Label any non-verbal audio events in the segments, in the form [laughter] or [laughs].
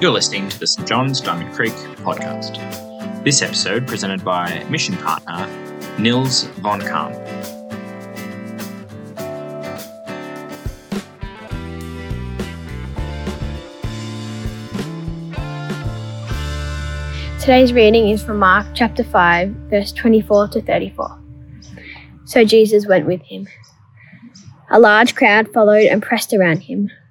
You're listening to the St. John's Diamond Creek podcast. This episode presented by mission partner Nils von Kalm. Today's reading is from Mark chapter 5, verse 24 to 34. So Jesus went with him. A large crowd followed and pressed around him.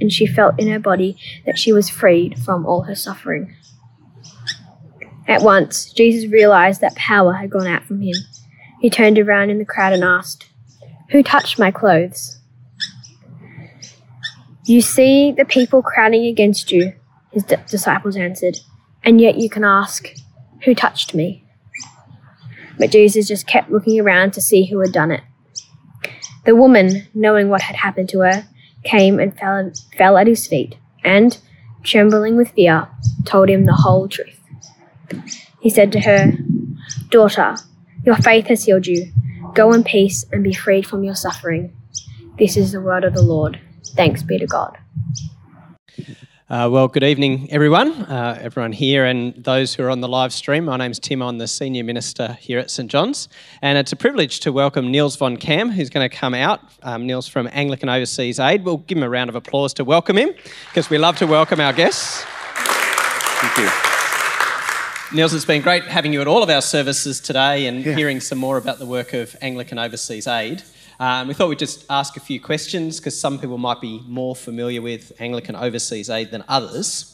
and she felt in her body that she was freed from all her suffering. At once, Jesus realized that power had gone out from him. He turned around in the crowd and asked, Who touched my clothes? You see the people crowding against you, his d- disciples answered, and yet you can ask, Who touched me? But Jesus just kept looking around to see who had done it. The woman, knowing what had happened to her, came and fell, fell at his feet, and, trembling with fear, told him the whole truth. He said to her, Daughter, your faith has healed you. Go in peace and be freed from your suffering. This is the word of the Lord. Thanks be to God. Uh, well, good evening, everyone, uh, everyone here, and those who are on the live stream. My name's Tim. I'm the senior minister here at St John's, and it's a privilege to welcome Nils von Kalm, who's going to come out. Um, Nils from Anglican Overseas Aid. We'll give him a round of applause to welcome him, because we love to welcome our guests. Thank you. Nils, it's been great having you at all of our services today and Yeah. hearing some more about the work of Anglican Overseas Aid. Um, we thought we'd just ask a few questions because some people might be more familiar with Anglican Overseas Aid than others.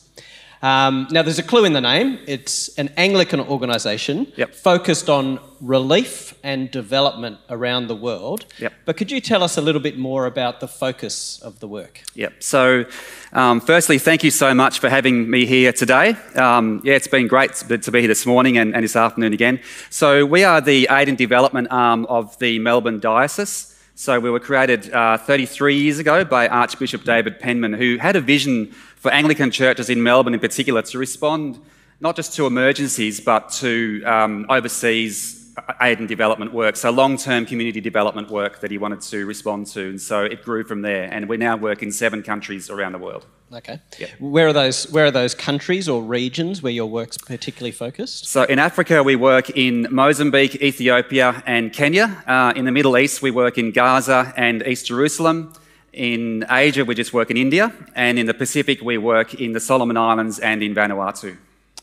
Um, now, there's a clue in the name. It's an Anglican organisation Yep. focused on relief and development around the world. Yep. But could you tell us a little bit more about the focus of the work? Yep. So, um, firstly, thank you so much for having me here today. Um, yeah, it's been great to be here this morning and, and this afternoon again. So, we are the aid and development arm of the Melbourne Diocese. So, we were created uh, 33 years ago by Archbishop David Penman, who had a vision for Anglican churches in Melbourne in particular to respond not just to emergencies but to um, overseas aid and development work, so long term community development work that he wanted to respond to. And so it grew from there. And we now work in seven countries around the world. Okay. Yep. Where are those? Where are those countries or regions where your work's particularly focused? So in Africa, we work in Mozambique, Ethiopia, and Kenya. Uh, in the Middle East, we work in Gaza and East Jerusalem. In Asia, we just work in India. And in the Pacific, we work in the Solomon Islands and in Vanuatu.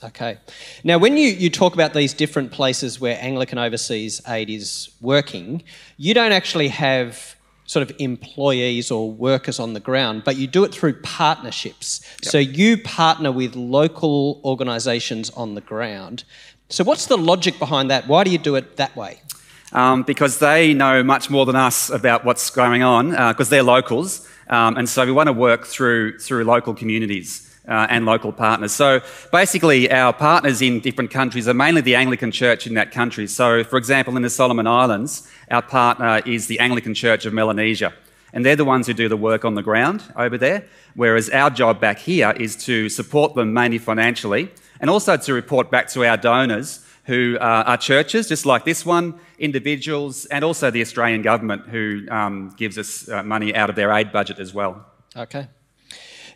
Okay. Now, when you, you talk about these different places where Anglican Overseas Aid is working, you don't actually have sort of employees or workers on the ground, but you do it through partnerships. So you partner with local organisations on the ground. So, what's the logic behind that? Why do you do it that way? um, because they know much more than us about what's going on because they're locals. Um, and so we want to work through, through local communities. Uh, and local partners. So basically, our partners in different countries are mainly the Anglican Church in that country. So, for example, in the Solomon Islands, our partner is the Anglican Church of Melanesia. And they're the ones who do the work on the ground over there. Whereas our job back here is to support them mainly financially and also to report back to our donors who uh, are churches, just like this one, individuals, and also the Australian government, who um, gives us uh, money out of their aid budget as well. Okay.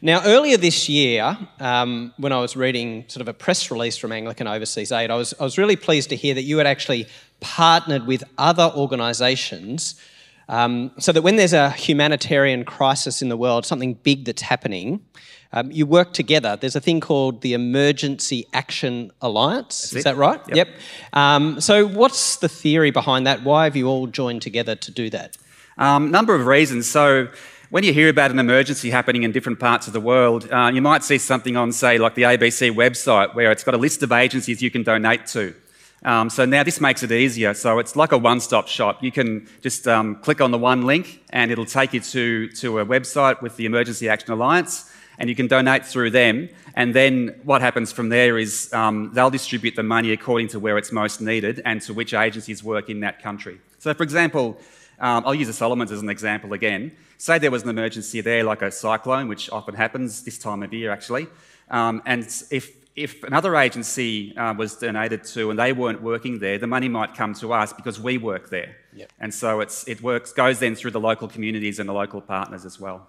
Now, earlier this year, um, when I was reading sort of a press release from Anglican Overseas Aid, I was, I was really pleased to hear that you had actually partnered with other organisations um, so that when there's a humanitarian crisis in the world, something big that's happening, um, you work together. There's a thing called the Emergency Action Alliance. Is it. that right? Yep. Um, so, what's the theory behind that? Why have you all joined together to do that? Um, number of reasons. So, when you hear about an emergency happening in different parts of the world, uh, you might see something on, say, like the ABC website, where it's got a list of agencies you can donate to. Um, so now this makes it easier. So it's like a one-stop shop. You can just um, click on the one link, and it'll take you to to a website with the Emergency Action Alliance. and you can donate through them. And then what happens from there is um, they'll distribute the money according to where it's most needed and to which agencies work in that country. So, for example, um, I'll use the Solomons as an example again. Say there was an emergency there, like a cyclone, which often happens this time of year actually. Um, and if if another agency uh, was donated to and they weren't working there, the money might come to us because we work there. Yep. And so it works, goes then through the local communities and the local partners as well.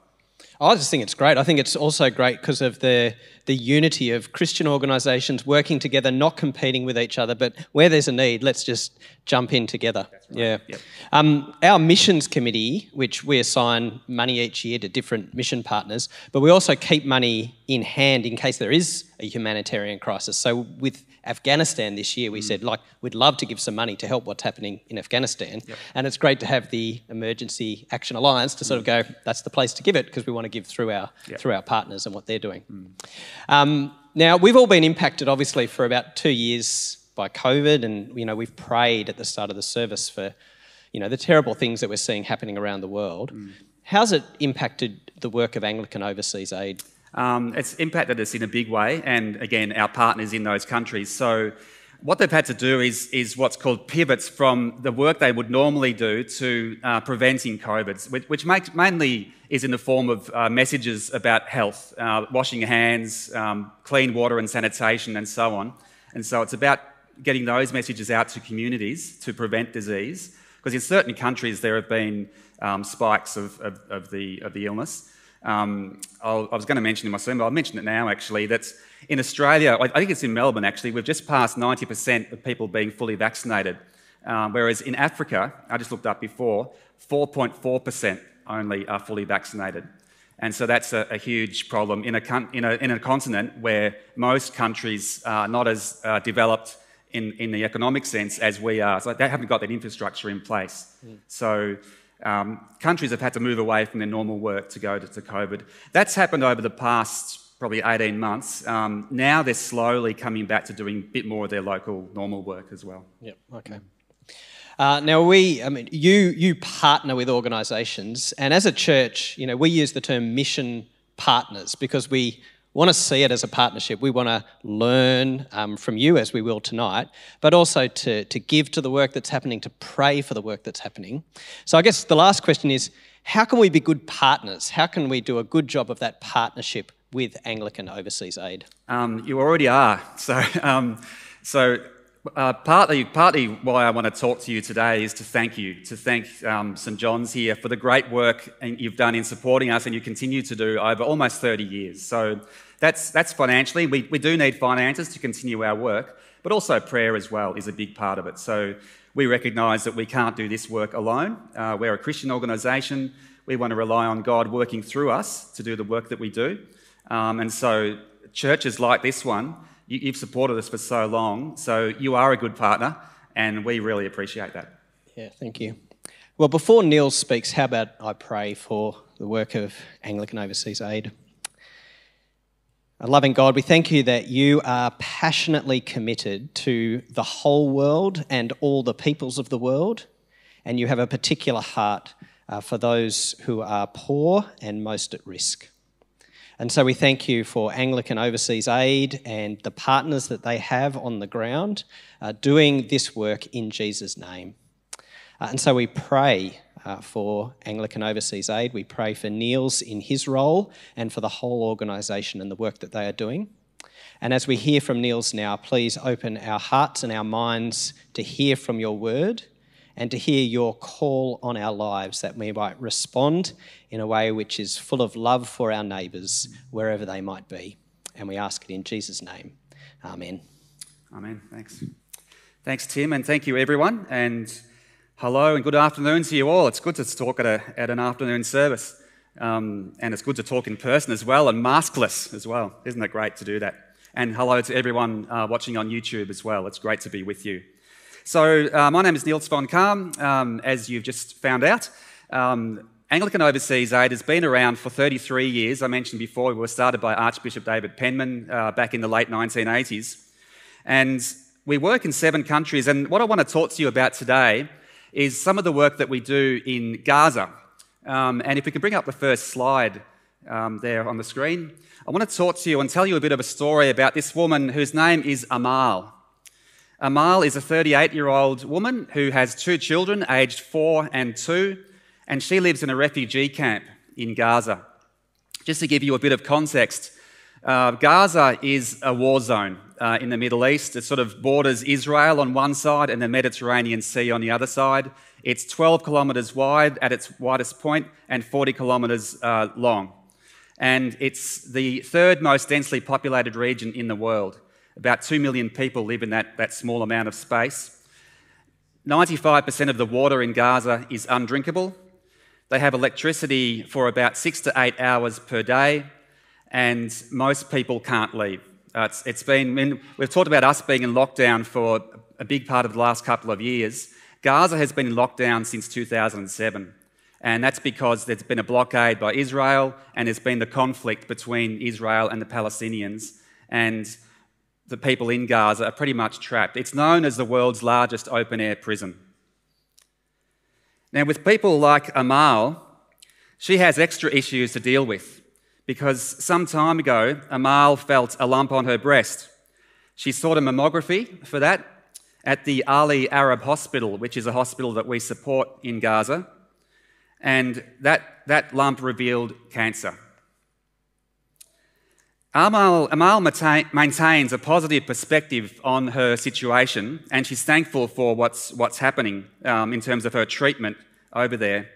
I just think it's great. I think it's also great because of the the unity of Christian organisations working together, not competing with each other, but where there's a need, let's just jump in together. Right. Yeah. Yep. Um, our missions committee, which we assign money each year to different mission partners, but we also keep money in hand in case there is a humanitarian crisis. So with Afghanistan this year, we mm. said, like, we'd love to give some money to help what's happening in Afghanistan. Yep. And it's great to have the Emergency Action Alliance to sort of mm. go, that's the place to give it because we want to give through our, through our partners and what they're doing. Mm. Um, now, we've all been impacted, obviously, for about two years by COVID, and, you know, we've prayed at the start of the service for, you know, the terrible things that we're seeing happening around the world. Mm. How's it impacted the work of Anglican Overseas Aid? Um, it's impacted us in a big way, and again, our partners in those countries. So, what they've had to do is, is what's called pivots from the work they would normally do to uh, preventing COVID, which, which mainly is in the form of uh, messages about health, uh, washing hands, um, clean water and sanitation, and so on. And so, it's about getting those messages out to communities to prevent disease, because in certain countries there have been um, spikes of, of, of, the, of the illness. Um, i was going to mention in my sermon, but I'll mention it now actually. That's in Australia, I think it's in Melbourne actually, we've just passed 90% of people being fully vaccinated. Um, whereas in Africa, I just looked up before, 4.4% only are fully vaccinated. And so that's a, a huge problem in a, in, a, in a, continent where most countries are not as uh, developed in, in the economic sense as we are. So they haven't got that infrastructure in place. Mm. So um, countries have had to move away from their normal work to go to, to COVID. That's happened over the past probably 18 months. Um, now they're slowly coming back to doing a bit more of their local normal work as well. Yep, okay. Uh, now we, I mean, you you partner with organisations, and as a church, you know, we use the term mission partners because we want to see it as a partnership. We want to learn um, from you, as we will tonight, but also to, to give to the work that's happening, to pray for the work that's happening. So, I guess the last question is how can we be good partners? How can we do a good job of that partnership with Anglican Overseas Aid? Um, you already are. [laughs] So, um, so uh, partly, partly why I want to talk to you today is to thank you, to thank um, St John's here for the great work you've done in supporting us and you continue to do over almost 30 years. So that's, that's financially. We, we do need finances to continue our work, but also prayer as well is a big part of it. So we recognise that we can't do this work alone. Uh, we're a Christian organisation. We want to rely on God working through us to do the work that we do. Um, and so churches like this one, you, have supported us for so long, so you are a good partner, and we really appreciate that. Yeah, thank you. Well, before Neil speaks, how about I pray for the work of Anglican Overseas Aid? Loving God, we thank you that you are passionately committed to the whole world and all the peoples of the world, and you have a particular heart uh, for those who are poor and most at risk. And so we thank you for Anglican Overseas Aid and the partners that they have on the ground uh, doing this work in Jesus' name. Uh, and so we pray uh, for Anglican Overseas Aid. We pray for Nils in his role and for the whole organisation and the work that they are doing. And as we hear from Nils now, please open our hearts and our minds to hear from your word and to hear your call on our lives that we might respond in a way which is full of love for our neighbours wherever they might be. And we ask it in Jesus' name. Amen. Amen. Thanks. Thanks, Tim, and thank you, everyone. And hello and good afternoon to you all. It's good to talk at, a, at an afternoon service. Um, and it's good to talk in person as well and maskless as well. Isn't it great to do that? And hello to everyone uh, watching on YouTube as well. It's great to be with you. So, uh, my name is Nils von Kalm, um, as you've just found out. Um, Anglican Overseas Aid has been around for 33 years. I mentioned before, we were started by Archbishop David Penman uh, back in the late 1980s. And we work in seven countries. And what I want to talk to you about today is some of the work that we do in Gaza. Um, and if we can bring up the first slide, um, there on the screen. I want to talk to you and tell you a bit of a story about this woman whose name is Amal. Amal is a 38 year old woman who has two children, aged four and two, and she lives in a refugee camp in Gaza. Just to give you a bit of context, uh, Gaza is a war zone uh, in the Middle East. It sort of borders Israel on one side and the Mediterranean Sea on the other side. It's 12 kilometres wide at its widest point and 40 kilometres uh, long. And it's the third most densely populated region in the world. About 2 million people live in that, that small amount of space. 95% of the water in Gaza is undrinkable. They have electricity for about six to eight hours per day and most people can't leave. Uh, it's, it's been, we've talked about us being in lockdown for a big part of the last couple of years. Gaza has been in lockdown since 2007. And that's because there's been a blockade by Israel and there's been the conflict between Israel and the Palestinians. And the people in Gaza are pretty much trapped. It's known as the world's largest open air prison. Now, with people like Amal, she has extra issues to deal with because some time ago, Amal felt a lump on her breast. She sought a mammography for that at the Ahli Arab Hospital, which is a hospital that we support in Gaza, and that, that lump revealed cancer. Amal, Amal maintains a positive perspective on her situation, and she's thankful for what's, what's happening um, in terms of her treatment over there.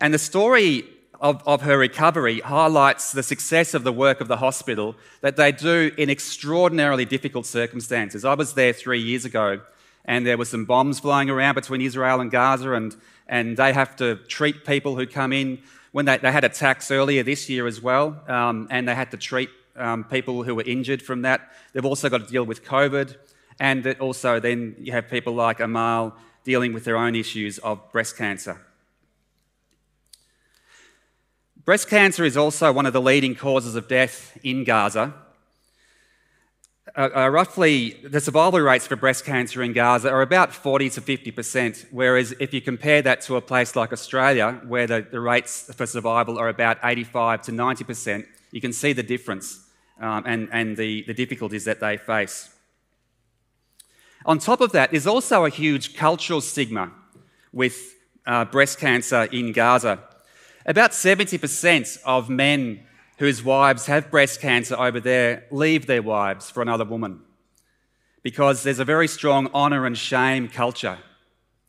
And the story of, of her recovery highlights the success of the work of the hospital that they do in extraordinarily difficult circumstances. I was there three years ago and there were some bombs flying around between Israel and Gaza, and, and they have to treat people who come in. When they, they had attacks earlier this year as well, um, and they had to treat um, people who were injured from that. They've also got to deal with COVID, and that also then you have people like Amal dealing with their own issues of breast cancer. Breast cancer is also one of the leading causes of death in Gaza. Uh, uh, roughly, the survival rates for breast cancer in Gaza are about 40 to 50%, whereas if you compare that to a place like Australia, where the, the rates for survival are about 85 to 90%, you can see the difference um, and, and the, the difficulties that they face. On top of that, there's also a huge cultural stigma with uh, breast cancer in Gaza. About 70% of men whose wives have breast cancer over there leave their wives for another woman because there's a very strong honour and shame culture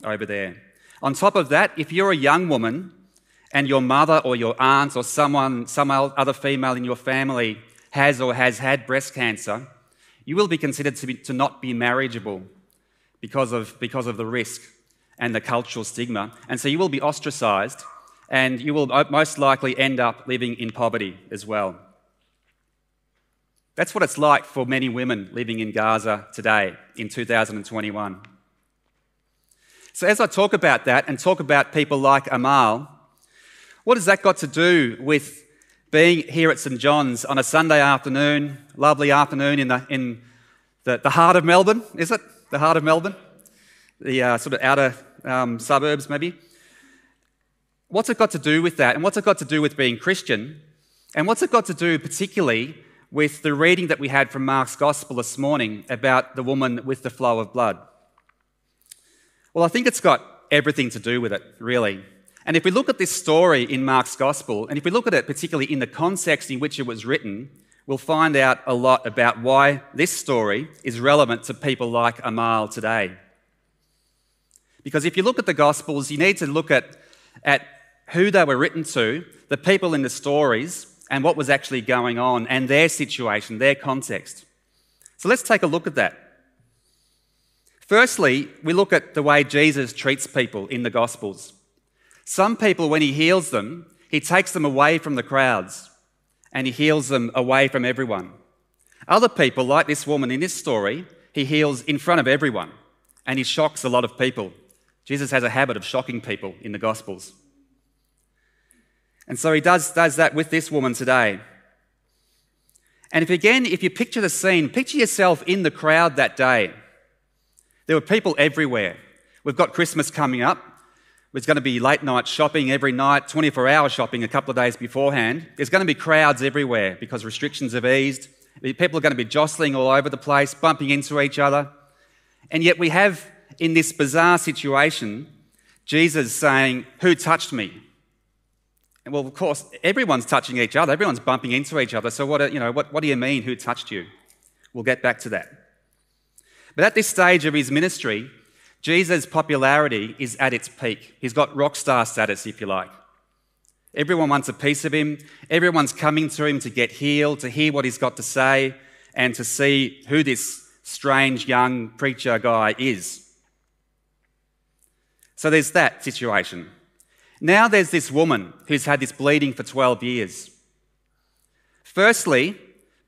over there. On top of that, if you're a young woman and your mother or your aunt or someone, some other female in your family has or has had breast cancer, you will be considered to, be, to not be marriageable because of, because of the risk and the cultural stigma. And so you will be ostracised and you will most likely end up living in poverty as well. That's what it's like for many women living in Gaza today in 2021. So, as I talk about that and talk about people like Amal, what has that got to do with being here at St John's on a Sunday afternoon, lovely afternoon in the, in the, the heart of Melbourne, is it? The heart of Melbourne? The uh, sort of outer um, suburbs, maybe? What's it got to do with that? And what's it got to do with being Christian? And what's it got to do particularly with the reading that we had from Mark's Gospel this morning about the woman with the flow of blood? Well, I think it's got everything to do with it, really. And if we look at this story in Mark's Gospel, and if we look at it particularly in the context in which it was written, we'll find out a lot about why this story is relevant to people like Amal today. Because if you look at the Gospels, you need to look at, at who they were written to, the people in the stories, and what was actually going on, and their situation, their context. So let's take a look at that. Firstly, we look at the way Jesus treats people in the Gospels. Some people, when he heals them, he takes them away from the crowds and he heals them away from everyone. Other people, like this woman in this story, he heals in front of everyone and he shocks a lot of people. Jesus has a habit of shocking people in the Gospels. And so he does, does that with this woman today. And if again, if you picture the scene, picture yourself in the crowd that day. There were people everywhere. We've got Christmas coming up. There's going to be late night shopping every night, 24 hour shopping a couple of days beforehand. There's going to be crowds everywhere because restrictions have eased. People are going to be jostling all over the place, bumping into each other. And yet we have in this bizarre situation Jesus saying, Who touched me? And well, of course, everyone's touching each other, everyone's bumping into each other. So, what, you know, what, what do you mean, who touched you? We'll get back to that. But at this stage of his ministry, Jesus' popularity is at its peak. He's got rock star status, if you like. Everyone wants a piece of him. Everyone's coming to him to get healed, to hear what he's got to say, and to see who this strange young preacher guy is. So there's that situation. Now there's this woman who's had this bleeding for 12 years. Firstly,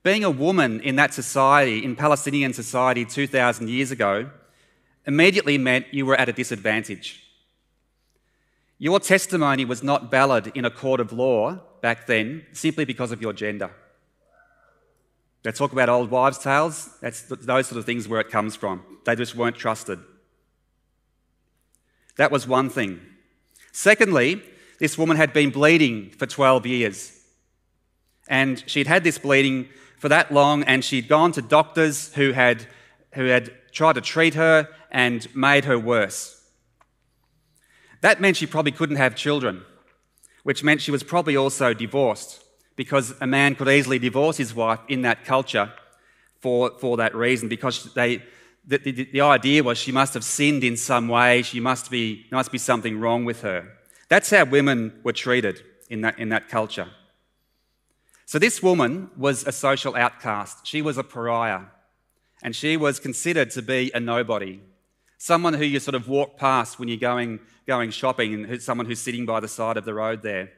being a woman in that society, in Palestinian society 2,000 years ago, immediately meant you were at a disadvantage. Your testimony was not valid in a court of law back then simply because of your gender. They talk about old wives' tales, that's those sort of things where it comes from. They just weren't trusted. That was one thing. Secondly, this woman had been bleeding for 12 years. And she'd had this bleeding for that long, and she'd gone to doctors who had, who had tried to treat her and made her worse. That meant she probably couldn't have children, which meant she was probably also divorced because a man could easily divorce his wife in that culture for, for that reason because they, the, the, the idea was she must have sinned in some way, she must be, there must be something wrong with her. That's how women were treated in that, in that culture. So this woman was a social outcast. She was a pariah. And she was considered to be a nobody. Someone who you sort of walk past when you're going, going shopping and someone who's sitting by the side of the road there.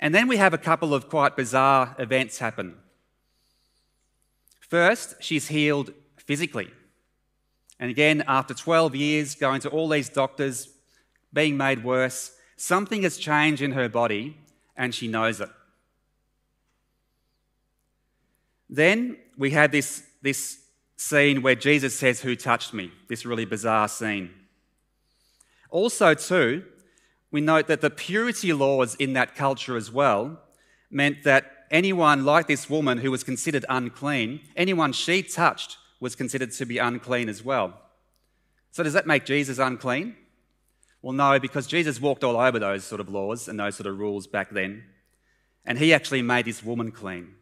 And then we have a couple of quite bizarre events happen. First, she's healed physically. And again, after 12 years going to all these doctors, being made worse, something has changed in her body and she knows it. Then we have this, this scene where Jesus says, Who touched me? This really bizarre scene. Also, too, we note that the purity laws in that culture as well meant that anyone like this woman who was considered unclean, anyone she touched was considered to be unclean as well. So, does that make Jesus unclean? Well, no, because Jesus walked all over those sort of laws and those sort of rules back then. And he actually made this woman clean.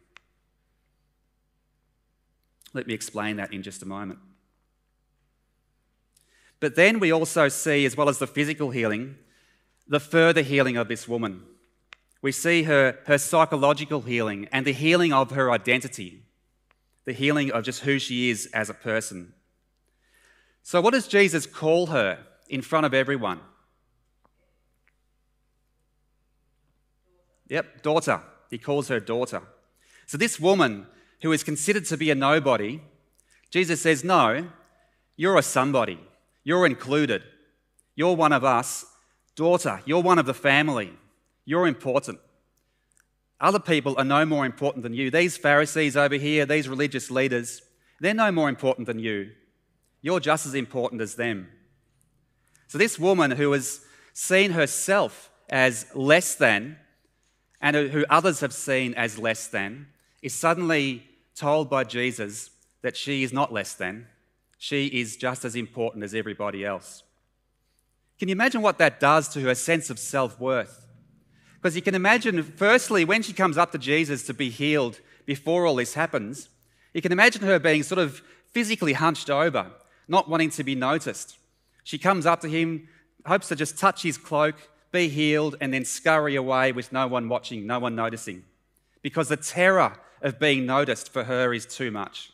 Let me explain that in just a moment. But then we also see, as well as the physical healing, the further healing of this woman. We see her, her psychological healing and the healing of her identity the healing of just who she is as a person. So, what does Jesus call her in front of everyone? Yep, daughter. He calls her daughter. So, this woman who is considered to be a nobody, Jesus says, No, you're a somebody. You're included. You're one of us. Daughter, you're one of the family. You're important. Other people are no more important than you. These Pharisees over here, these religious leaders, they're no more important than you. You're just as important as them. So, this woman who has seen herself as less than, and who others have seen as less than, is suddenly told by Jesus that she is not less than. She is just as important as everybody else. Can you imagine what that does to her sense of self worth? Because you can imagine, firstly, when she comes up to Jesus to be healed before all this happens, you can imagine her being sort of physically hunched over, not wanting to be noticed. She comes up to him, hopes to just touch his cloak, be healed, and then scurry away with no one watching, no one noticing. Because the terror of being noticed for her is too much.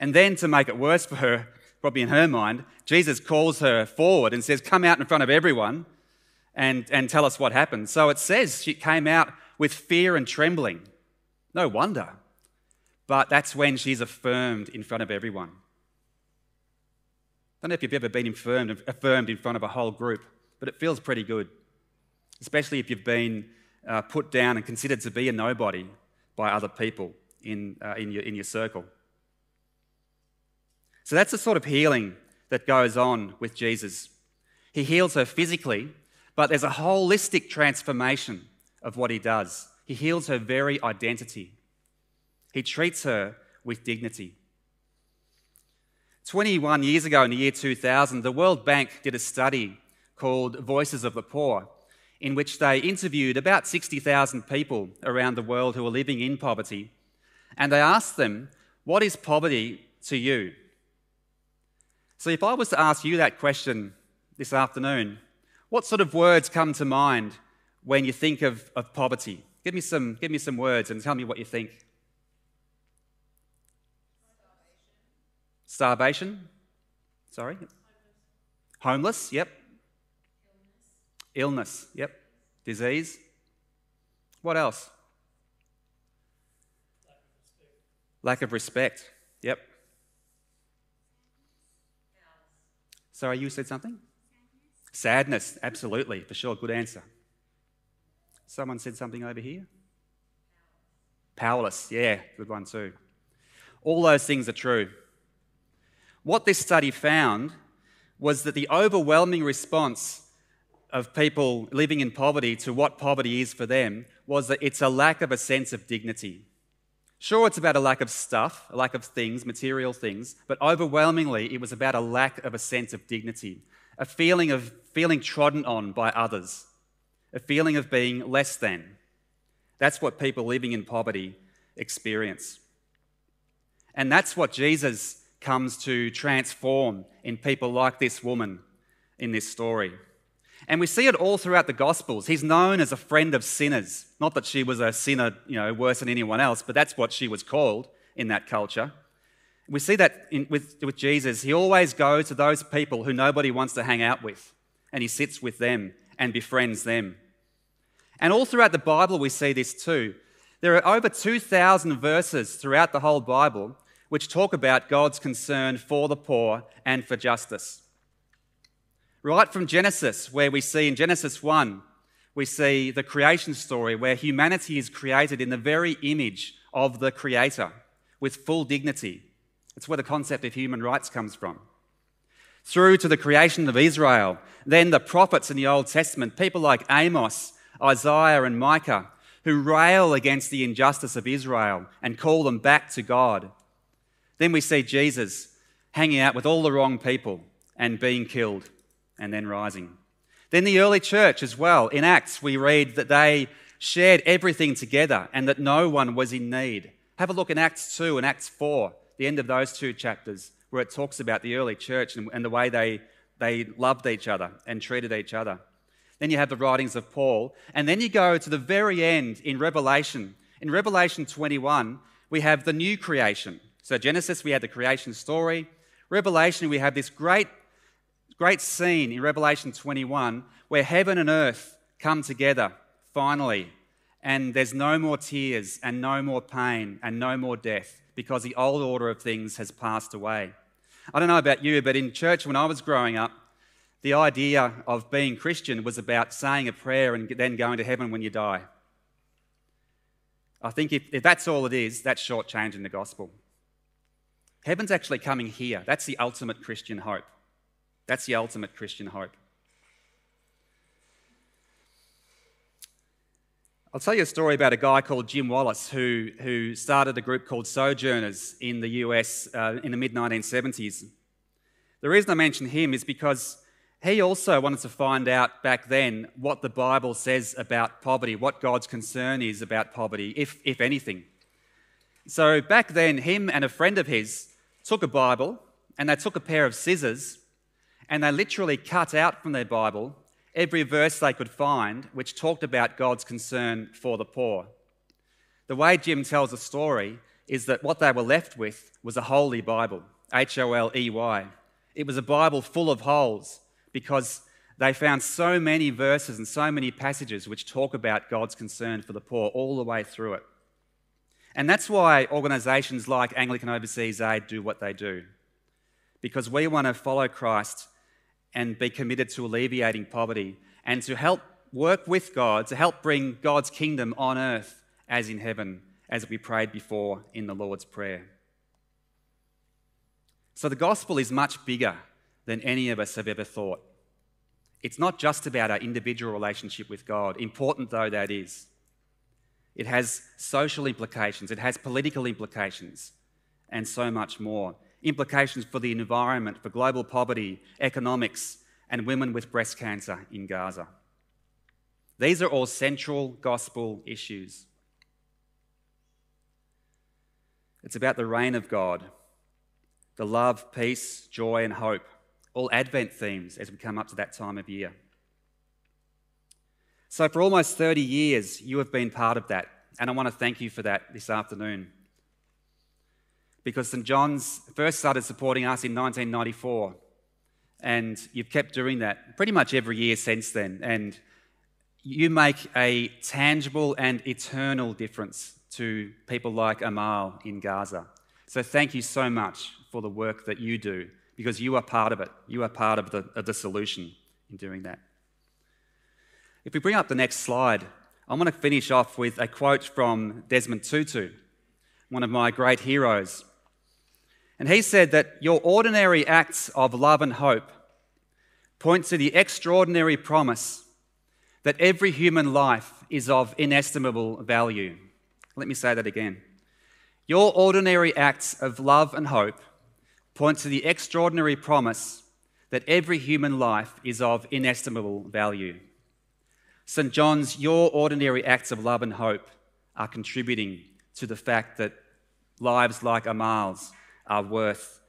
And then to make it worse for her, probably in her mind, Jesus calls her forward and says, Come out in front of everyone and, and tell us what happened. So it says she came out with fear and trembling. No wonder. But that's when she's affirmed in front of everyone. I don't know if you've ever been affirmed, affirmed in front of a whole group, but it feels pretty good, especially if you've been uh, put down and considered to be a nobody by other people in, uh, in, your, in your circle. So that's the sort of healing that goes on with Jesus. He heals her physically, but there's a holistic transformation of what he does. He heals her very identity. He treats her with dignity. 21 years ago, in the year 2000, the World Bank did a study called Voices of the Poor, in which they interviewed about 60,000 people around the world who are living in poverty. And they asked them, What is poverty to you? So, if I was to ask you that question this afternoon, what sort of words come to mind when you think of, of poverty? Give me, some, give me some words and tell me what you think. Starvation. Sorry. Homeless. Homeless, yep. Illness, yep. Disease. What else? Lack of respect, yep. Sorry, you said something? Sadness. Absolutely, for sure. Good answer. Someone said something over here? Powerless, yeah, good one too. All those things are true. What this study found was that the overwhelming response of people living in poverty to what poverty is for them was that it's a lack of a sense of dignity. Sure, it's about a lack of stuff, a lack of things, material things, but overwhelmingly it was about a lack of a sense of dignity, a feeling of feeling trodden on by others, a feeling of being less than. That's what people living in poverty experience. And that's what Jesus comes to transform in people like this woman in this story. And we see it all throughout the Gospels. He's known as a friend of sinners. Not that she was a sinner, you know, worse than anyone else, but that's what she was called in that culture. We see that in, with, with Jesus. He always goes to those people who nobody wants to hang out with, and he sits with them and befriends them. And all throughout the Bible, we see this too. There are over 2,000 verses throughout the whole Bible which talk about God's concern for the poor and for justice. Right from Genesis, where we see in Genesis 1, we see the creation story where humanity is created in the very image of the Creator with full dignity. It's where the concept of human rights comes from. Through to the creation of Israel, then the prophets in the Old Testament, people like Amos, Isaiah, and Micah, who rail against the injustice of Israel and call them back to God. Then we see Jesus hanging out with all the wrong people and being killed and then rising. Then the early church as well. In Acts, we read that they shared everything together and that no one was in need. Have a look in Acts 2 and Acts 4, the end of those two chapters, where it talks about the early church and, and the way they, they loved each other and treated each other. Then you have the writings of Paul. And then you go to the very end in Revelation. In Revelation 21, we have the new creation. So, Genesis, we had the creation story. Revelation, we have this great great scene in Revelation 21 where heaven and earth come together finally, and there's no more tears and no more pain and no more death because the old order of things has passed away. I don't know about you, but in church when I was growing up, the idea of being Christian was about saying a prayer and then going to heaven when you die. I think if, if that's all it is, that's shortchanging the gospel. Heaven's actually coming here. That's the ultimate Christian hope. That's the ultimate Christian hope. I'll tell you a story about a guy called Jim Wallis who, who started a group called Sojourners in the US uh, in the mid 1970s. The reason I mention him is because he also wanted to find out back then what the Bible says about poverty, what God's concern is about poverty, if, if anything. So back then, him and a friend of his took a Bible and they took a pair of scissors and they literally cut out from their Bible every verse they could find which talked about God's concern for the poor. The way Jim tells the story is that what they were left with was a holy Bible, H O L E Y. It was a Bible full of holes because they found so many verses and so many passages which talk about God's concern for the poor all the way through it. And that's why organisations like Anglican Overseas Aid do what they do. Because we want to follow Christ and be committed to alleviating poverty and to help work with God, to help bring God's kingdom on earth as in heaven, as we prayed before in the Lord's Prayer. So the gospel is much bigger than any of us have ever thought. It's not just about our individual relationship with God, important though that is. It has social implications, it has political implications, and so much more. Implications for the environment, for global poverty, economics, and women with breast cancer in Gaza. These are all central gospel issues. It's about the reign of God, the love, peace, joy, and hope, all Advent themes as we come up to that time of year. So, for almost 30 years, you have been part of that, and I want to thank you for that this afternoon. Because St. John's first started supporting us in 1994, and you've kept doing that pretty much every year since then. And you make a tangible and eternal difference to people like Amal in Gaza. So thank you so much for the work that you do because you are part of it. You are part of the, of the solution in doing that. If we bring up the next slide, I want to finish off with a quote from Desmond Tutu, one of my great heroes. And he said that your ordinary acts of love and hope point to the extraordinary promise that every human life is of inestimable value. Let me say that again. Your ordinary acts of love and hope point to the extraordinary promise that every human life is of inestimable value. St. John's, your ordinary acts of love and hope are contributing to the fact that lives like Amal's are worth,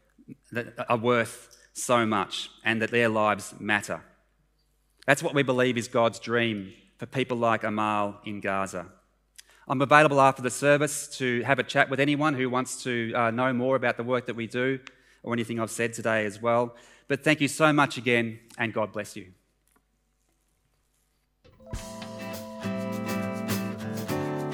are worth so much and that their lives matter. That's what we believe is God's dream for people like Amal in Gaza. I'm available after the service to have a chat with anyone who wants to uh, know more about the work that we do or anything I've said today as well. But thank you so much again, and God bless you.